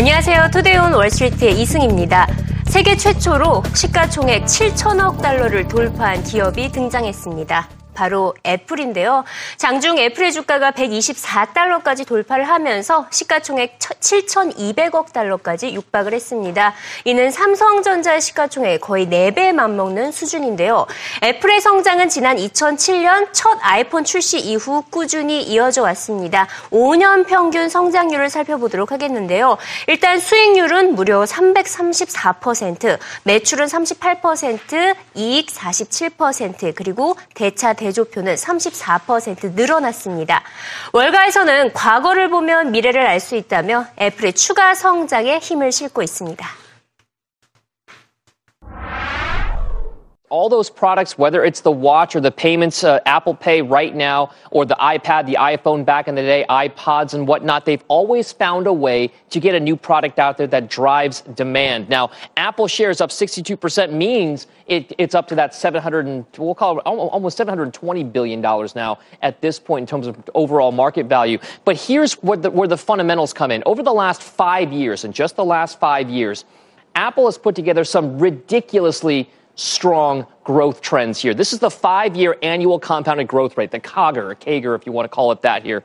안녕하세요. 투데이온 월스트리트의 이승입니다. 세계 최초로 시가총액 7천억 달러를 돌파한 기업이 등장했습니다. 바로 애플인데요. 장중 애플의 주가가 124달러까지 돌파를 하면서 시가총액 7,200억 달러까지 육박을 했습니다. 이는 삼성전자의 시가총액 거의 4배 맞먹는 수준인데요. 애플의 성장은 지난 2007년 첫 아이폰 출시 이후 꾸준히 이어져 왔습니다. 5년 평균 성장률을 살펴보도록 하겠는데요. 일단 수익률은 무려 334%, 매출은 38%, 이익 47%, 그리고 대차 대 대조표는 34% 늘어났습니다. 월가에서는 과거를 보면 미래를 알 수 있다며 애플의 추가 성장에 힘을 싣고 있습니다. All those products, whether it's the watch or the payments, uh, Apple Pay right now, or the iPad, the iPhone back in the day, iPods and whatnot, they've always found a way to get a new product out there that drives demand. Now, Apple shares up 62% means it, it's up to that 700 and we'll call it almost 720 billion dollars now at this point in terms of overall market value. But here's where the, where the fundamentals come in. Over the last five years, and just the last five years, Apple has put together some ridiculously strong growth trends here. This is the five year annual compounded growth rate, the CAGR, or CAGR, if you want to call it that here.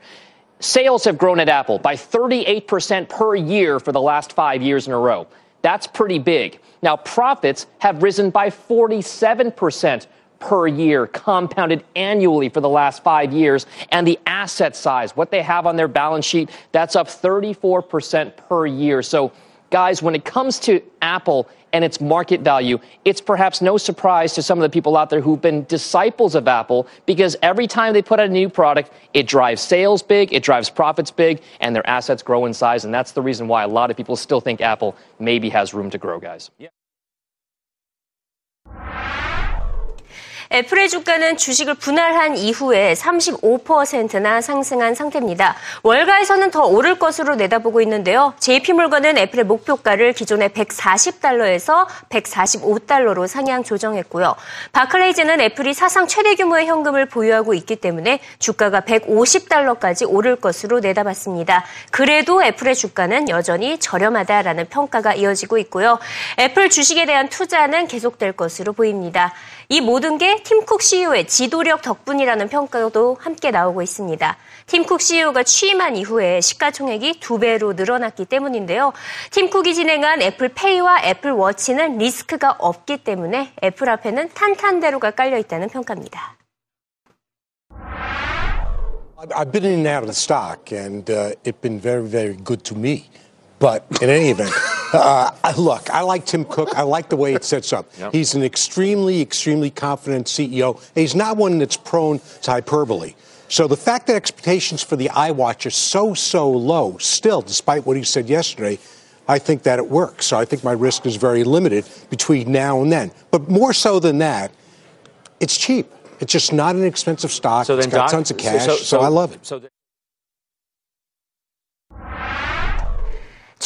Sales have grown at Apple by 38% per year for the last five years in a row. That's pretty big. Now, profits have risen by 47% per year, compounded annually for the last five years. And the asset size, what they have on their balance sheet, that's up 34% per year. So, guys, when it comes to Apple and its market value, it's perhaps no surprise to some of the people out there who've been disciples of Apple because every time they put out a new product, it drives sales big, it drives profits big, and their assets grow in size. And that's the reason why a lot of people still think Apple maybe has room to grow, guys. Yeah. 애플의 주가는 주식을 분할한 이후에 35%나 상승한 상태입니다. 월가에서는 더 오를 것으로 내다보고 있는데요. JP물건은 애플의 목표가를 기존의 140달러에서 145달러로 상향 조정했고요. 바클레이즈는 애플이 사상 최대 규모의 현금을 보유하고 있기 때문에 주가가 150달러까지 오를 것으로 내다봤습니다. 그래도 애플의 주가는 여전히 저렴하다라는 평가가 이어지고 있고요. 애플 주식에 대한 투자는 계속될 것으로 보입니다. 이 모든 게 팀쿡 CEO의 지도력 덕분이라는 평가도 함께 나오고 있습니다. 팀쿡 CEO가 취임한 이후에 시가총액이 두 배로 늘어났기 때문인데요. 팀쿡이 진행한 애플페이와 애플워치는 리스크가 없기 때문에 애플 앞에는 탄탄대로가 깔려 있다는 평가입니다. I've been in and out of the stock, and uh, it's been very, very good to me. But in any event, uh, look, I like Tim Cook. I like the way it sets up. Yep. He's an extremely, extremely confident CEO. He's not one that's prone to hyperbole. So the fact that expectations for the iWatch are so, so low still, despite what he said yesterday, I think that it works. So I think my risk is very limited between now and then. But more so than that, it's cheap. It's just not an expensive stock. So it's got Doc, tons of cash. So, so, so I love it.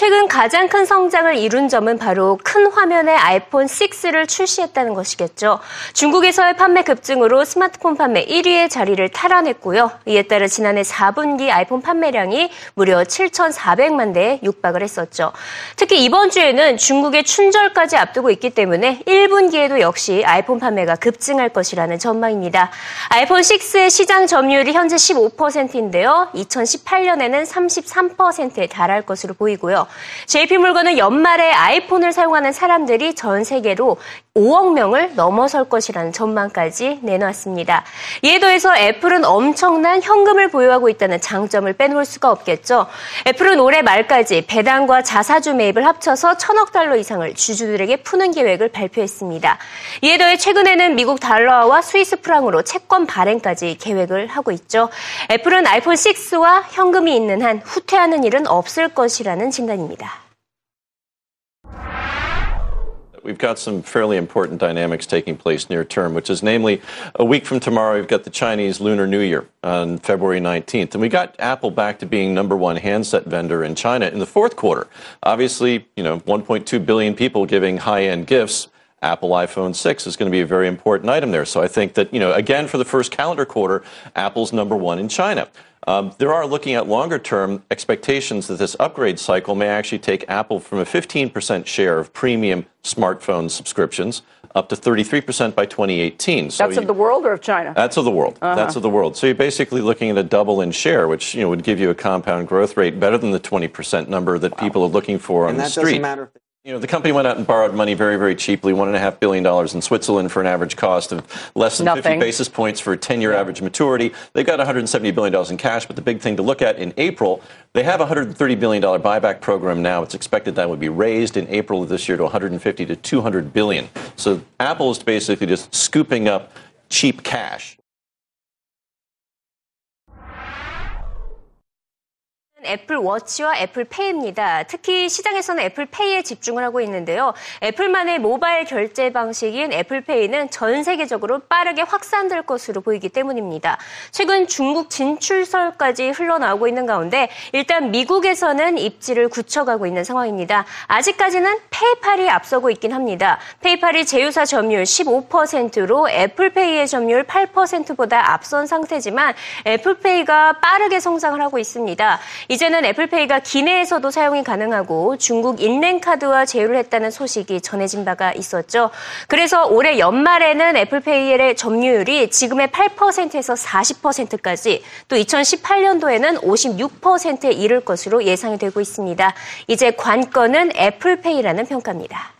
최근 가장 큰 성장을 이룬 점은 바로 큰 화면의 아이폰 6를 출시했다는 것이겠죠. 중국에서의 판매 급증으로 스마트폰 판매 1위의 자리를 탈환했고요. 이에 따라 지난해 4분기 아이폰 판매량이 무려 7,400만 대에 육박을 했었죠. 특히 이번 주에는 중국의 춘절까지 앞두고 있기 때문에 1분기에도 역시 아이폰 판매가 급증할 것이라는 전망입니다. 아이폰 6의 시장 점유율이 현재 15%인데요. 2018년에는 33%에 달할 것으로 보이고요. JP물건은 연말에 아이폰을 사용하는 사람들이 전 세계로 5억 명을 넘어설 것이라는 전망까지 내놓았습니다. 이에 더해서 애플은 엄청난 현금을 보유하고 있다는 장점을 빼놓을 수가 없겠죠. 애플은 올해 말까지 배당과 자사주 매입을 합쳐서 천억 달러 이상을 주주들에게 푸는 계획을 발표했습니다. 이에 더해 최근에는 미국 달러와 스위스 프랑으로 채권 발행까지 계획을 하고 있죠. 애플은 아이폰 6와 현금이 있는 한 후퇴하는 일은 없을 것이라는 진단입니다. We've got some fairly important dynamics taking place near term, which is namely a week from tomorrow, we've got the Chinese Lunar New Year on February 19th. And we got Apple back to being number one handset vendor in China in the fourth quarter. Obviously, you know, 1.2 billion people giving high end gifts. Apple iPhone 6 is going to be a very important item there. So I think that, you know, again, for the first calendar quarter, Apple's number one in China. Um, there are looking at longer term expectations that this upgrade cycle may actually take Apple from a 15% share of premium smartphone subscriptions up to 33% by 2018. So that's you, of the world or of China? That's of the world. Uh-huh. That's of the world. So you're basically looking at a double in share, which you know would give you a compound growth rate better than the 20% number that wow. people are looking for and on the street. You know, the company went out and borrowed money very, very cheaply, $1.5 billion in Switzerland for an average cost of less than Nothing. 50 basis points for a 10 year yeah. average maturity. They've got $170 billion in cash, but the big thing to look at in April, they have a $130 billion buyback program now. It's expected that would be raised in April of this year to 150 to 200 billion. So Apple is basically just scooping up cheap cash 애플 워치와 애플 페이입니다. 특히 시장에서는 애플 페이에 집중을 하고 있는데요. 애플만의 모바일 결제 방식인 애플 페이는 전 세계적으로 빠르게 확산될 것으로 보이기 때문입니다. 최근 중국 진출설까지 흘러나오고 있는 가운데 일단 미국에서는 입지를 굳혀가고 있는 상황입니다. 아직까지는 페이팔이 앞서고 있긴 합니다. 페이팔이 제휴사 점유율 15%로 애플 페이의 점유율 8%보다 앞선 상태지만 애플 페이가 빠르게 성장을 하고 있습니다. 이제는 애플페이가 기내에서도 사용이 가능하고 중국 인롄카드와 제휴를 했다는 소식이 전해진 바가 있었죠. 그래서 올해 연말에는 애플페이의 점유율이 지금의 8%에서 40%까지 또 2018년도에는 56%에 이를 것으로 예상이 되고 있습니다. 이제 관건은 애플페이라는 평가입니다.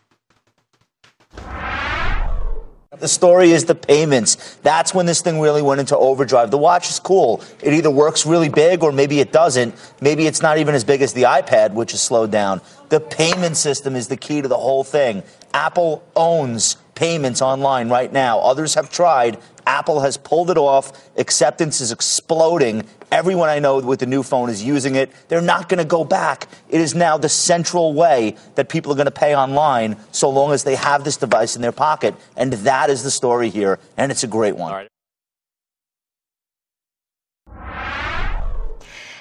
The story is the payments. That's when this thing really went into overdrive. The watch is cool. It either works really big or maybe it doesn't. Maybe it's not even as big as the iPad, which is slowed down. The payment system is the key to the whole thing. Apple owns payments online right now. Others have tried. Apple has pulled it off. Acceptance is exploding. Everyone I know with the new phone is using it. They're not going to go back. It is now the central way that people are going to pay online so long as they have this device in their pocket. And that is the story here. And it's a great one.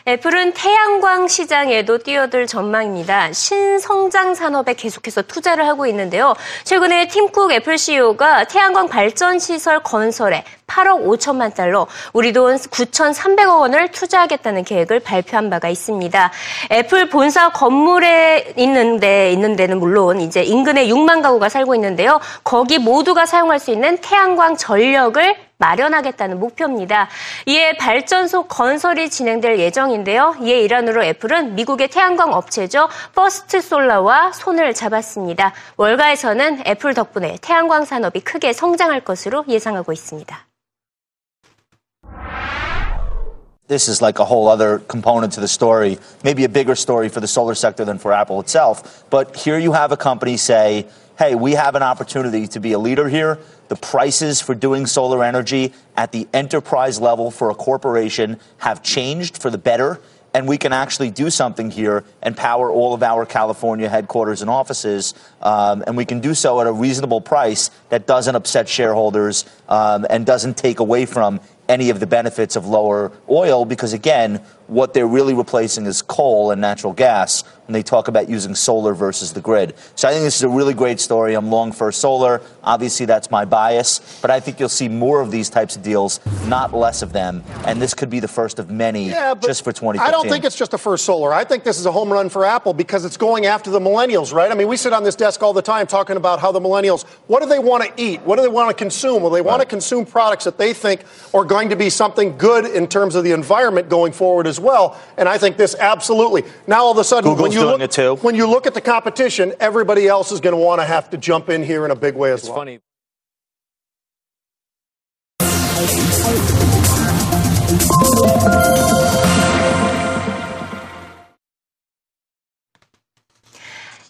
애플은 태양광 시장에도 뛰어들 전망입니다. 신성장 산업에 계속해서 투자를 하고 있는데요. 최근에 팀쿡 애플 CEO가 태양광 발전 시설 건설에 8억 5천만 달러, 우리 돈 9,300억 원을 투자하겠다는 계획을 발표한 바가 있습니다. 애플 본사 건물에 있는데 있는 데는 물론 이제 인근에 6만 가구가 살고 있는데요. 거기 모두가 사용할 수 있는 태양광 전력을 마련하겠다는 목표입니다. 이에 발전소 건설이 진행될 예정인데요. 이에 일환으로 애플은 미국의 태양광 업체죠. 퍼스트 솔라와 손을 잡았습니다. 월가에서는 애플 덕분에 태양광 산업이 크게 성장할 것으로 예상하고 있습니다. this is like a whole other component to the story, maybe a bigger story for the solar sector than for Apple itself. But here you have a company say, hey, we have an opportunity to be a leader here. The prices for doing solar energy at the enterprise level for a corporation have changed for the better and we can actually do something here and power all of our California headquarters and offices, um, and we can do so at a reasonable price that doesn't upset shareholders um, and doesn't take away from any of the benefits of lower oil because, again, what they're really replacing is coal and natural gas when they talk about using solar versus the grid. So I think this is a really great story. I'm long for solar. Obviously, that's my bias, but I think you'll see more of these types of deals, not less of them. And this could be the first of many yeah, just for 2015. I don't think it's just a first solar. I think this is a home run for Apple because it's going after the millennials, right? I mean, we sit on this desk all the time talking about how the millennials, what do they want to eat? What do they want to consume? Well, they want right. to consume products that they think are going to be something good in terms of the environment going forward as well. And I think this absolutely. Now all of a sudden, Google's when you look, it too. when you look at the competition, everybody else is going to want to have to jump in here in a big way as it's well. Funny.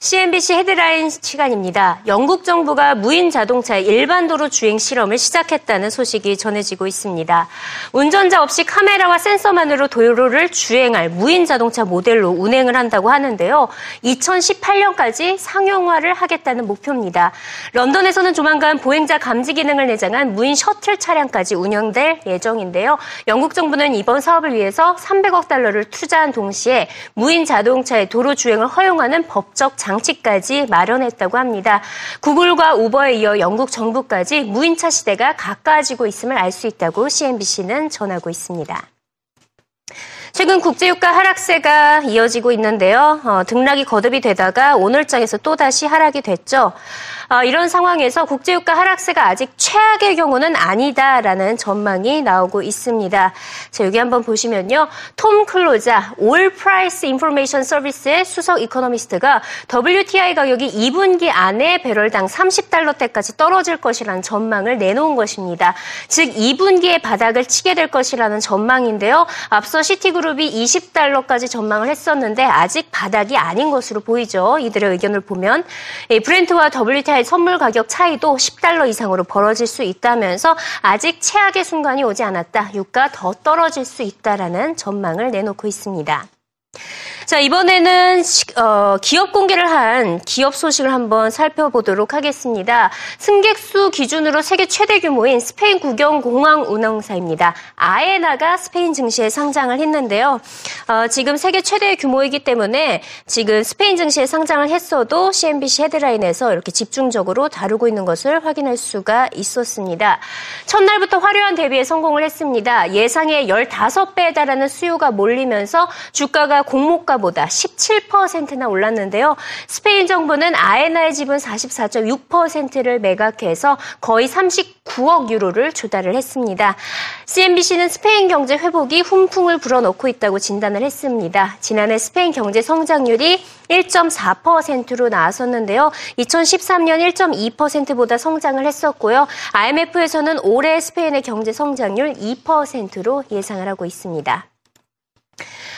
CNBC 헤드라인 시간입니다. 영국 정부가 무인 자동차의 일반 도로 주행 실험을 시작했다는 소식이 전해지고 있습니다. 운전자 없이 카메라와 센서만으로 도로를 주행할 무인 자동차 모델로 운행을 한다고 하는데요. 2018년까지 상용화를 하겠다는 목표입니다. 런던에서는 조만간 보행자 감지 기능을 내장한 무인 셔틀 차량까지 운영될 예정인데요. 영국 정부는 이번 사업을 위해서 300억 달러를 투자한 동시에 무인 자동차의 도로 주행을 허용하는 법적 장 치까지 마련했다고 합니다. 구글과 우버에 이어 영국 정부까지 무인차 시대가 가까워지고 있음을 알 수 있다고 CNBC는 전하고 있습니다. 최근 국제유가 하락세가 이어지고 있는데요. 어, 등락이 거듭이 되다가 오늘장에서 또다시 하락이 됐죠. 어, 이런 상황에서 국제유가 하락세가 아직 최악의 경우는 아니다라는 전망이 나오고 있습니다. 자, 여기 한번 보시면요. 톰 클로자, Oil Price Information Service의 수석 이코노미스트가 WTI 가격이 2분기 안에 배럴당 30달러대까지 떨어질 것이라는 전망을 내놓은 것입니다. 즉 2분기에 바닥을 치게 될 것이라는 전망인데요. 앞서 시티그룹이 20달러까지 전망을 했었는데 아직 바닥이 아닌 것으로 보이죠. 이들의 의견을 보면 브렌트와 WTI 선물 가격 차이도 10달러 이상으로 벌어질 수 있다면서 아직 최악의 순간이 오지 않았다. 유가 더 떨어질 수 있다라는 전망을 내놓고 있습니다. 자, 이번에는 어, 기업 공개를 한 기업 소식을 한번 살펴보도록 하겠습니다. 승객수 기준으로 세계 최대 규모인 스페인 국영공항 운항사입니다. 아에나가 스페인 증시에 상장을 했는데요. 어, 지금 세계 최대 규모이기 때문에 지금 스페인 증시에 상장을 했어도 CNBC 헤드라인에서 이렇게 집중적으로 다루고 있는 것을 확인할 수가 있었습니다. 첫날부터 화려한 대비에 성공을 했습니다. 예상의 15배에 달하는 수요가 몰리면서 주가가 공모가 보다 17%나 올랐는데요. 스페인 정부는 아에나의 지분 44.6%를 매각해서 거의 39억 유로를 조달을 했습니다. CNBC는 스페인 경제 회복이 훈풍을 불어넣고 있다고 진단을 했습니다. 지난해 스페인 경제 성장률이 1.4%로 나왔었는데요. 2013년 1.2%보다 성장을 했었고요. IMF에서는 올해 스페인의 경제 성장률 2%로 예상을 하고 있습니다.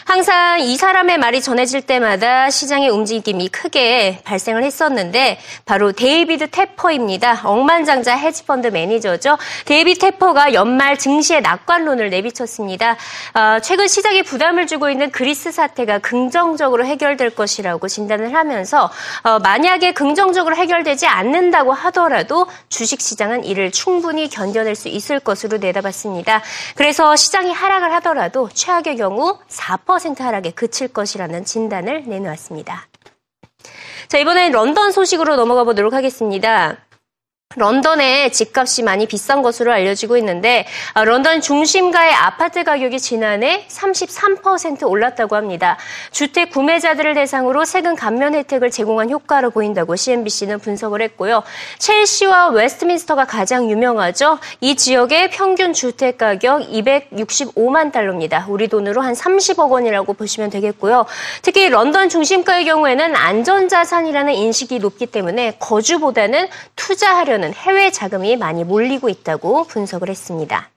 항상 이 사람의 말이 전해질 때마다 시장의 움직임이 크게 발생을 했었는데 바로 데이비드 테퍼입니다. 억만장자 헤지펀드 매니저죠. 데이비드 테퍼가 연말 증시의 낙관론을 내비쳤습니다. 어, 최근 시장에 부담을 주고 있는 그리스 사태가 긍정적으로 해결될 것이라고 진단을 하면서 어, 만약에 긍정적으로 해결되지 않는다고 하더라도 주식시장은 이를 충분히 견뎌낼 수 있을 것으로 내다봤습니다. 그래서 시장이 하락을 하더라도 최악의 경우 4% 10% 하락에 그칠 것이라는 진단을 내놓았습니다. 자, 이번엔 런던 소식으로 넘어가 보도록 하겠습니다. 런던의 집값이 많이 비싼 것으로 알려지고 있는데 아, 런던 중심가의 아파트 가격이 지난해 33% 올랐다고 합니다. 주택 구매자들을 대상으로 세금 감면 혜택을 제공한 효과로 보인다고 CNBC는 분석을 했고요. 첼시와 웨스트민스터가 가장 유명하죠. 이 지역의 평균 주택 가격 265만 달러입니다. 우리 돈으로 한 30억 원이라고 보시면 되겠고요. 특히 런던 중심가의 경우에는 안전자산이라는 인식이 높기 때문에 거주보다는 투자하려는 해외 자금이 많이 몰리고 있다고 분석을 했습니다.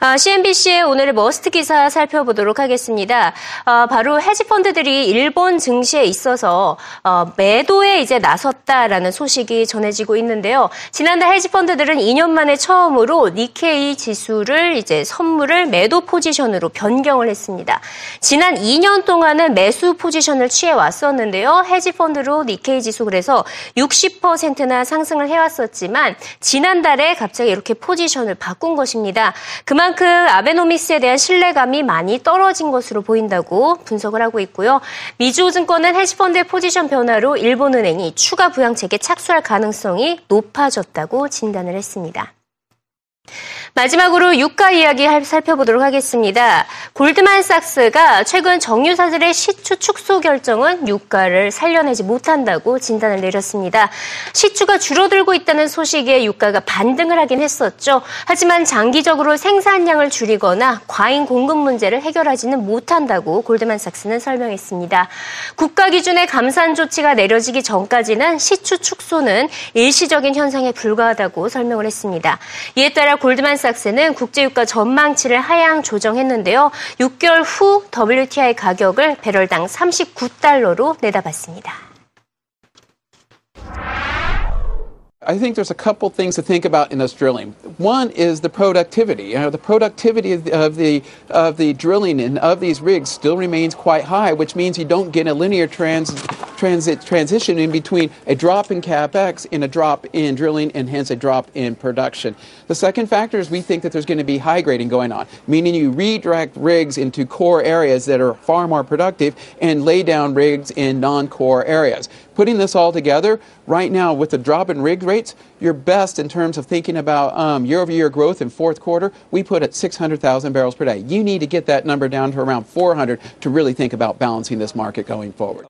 아, CNBC의 오늘의 must 기사 살펴보도록 하겠습니다. 아, 바로 헤지펀드들이 일본 증시에 있어서 어, 매도에 이제 나섰다라는 소식이 전해지고 있는데요. 지난달 헤지펀드들은 2년 만에 처음으로 니케이 지수를 이제 선물을 매도 포지션으로 변경을 했습니다. 지난 2년 동안은 매수 포지션을 취해 왔었는데요. 헤지펀드로 니케이 지수 그래서 60%나 상승을 해왔었지만 지난달에 갑자기 이렇게 포지션을 바꾼 것입니다. 그만큼 아베노미스에 대한 신뢰감이 많이 떨어진 것으로 보인다고 분석을 하고 있고요. 미주증권은 헤지펀드의 포지션 변화로 일본은행이 추가 부양책에 착수할 가능성이 높아졌다고 진단을 했습니다. 마지막으로 유가 이야기 살펴보도록 하겠습니다. 골드만삭스가 최근 정유사들의 시추 축소 결정은 유가를 살려내지 못한다고 진단을 내렸습니다. 시추가 줄어들고 있다는 소식에 유가가 반등을 하긴 했었죠. 하지만 장기적으로 생산량을 줄이거나 과잉 공급 문제를 해결하지는 못한다고 골드만삭스는 설명했습니다. 국가 기준의 감산 조치가 내려지기 전까지는 시추 축소는 일시적인 현상에 불과하다고 설명을 했습니다. 이에 따라 골드만 골드만삭스 는 국제유가 전망치를 하향 조정했는데요. 6개월 후 WTI 가격을 배럴당 39달러로 내다봤습니다. I think there's a couple things to think about in this drilling. One is the productivity. You know, the productivity of the, of the drilling and of these rigs still remains quite high, which means you don't get a linear trans transit transition in between a drop in capex and a drop in drilling, and hence a drop in production. The second factor is we think that there's going to be high grading going on, meaning you redirect rigs into core areas that are far more productive and lay down rigs in non-core areas. Putting this all together, right now with the drop in rig rates, you're best in terms of thinking about um, year-over-year growth in fourth quarter. We put at 600,000 barrels per day. You need to get that number down to around 400 to really think about balancing this market going forward.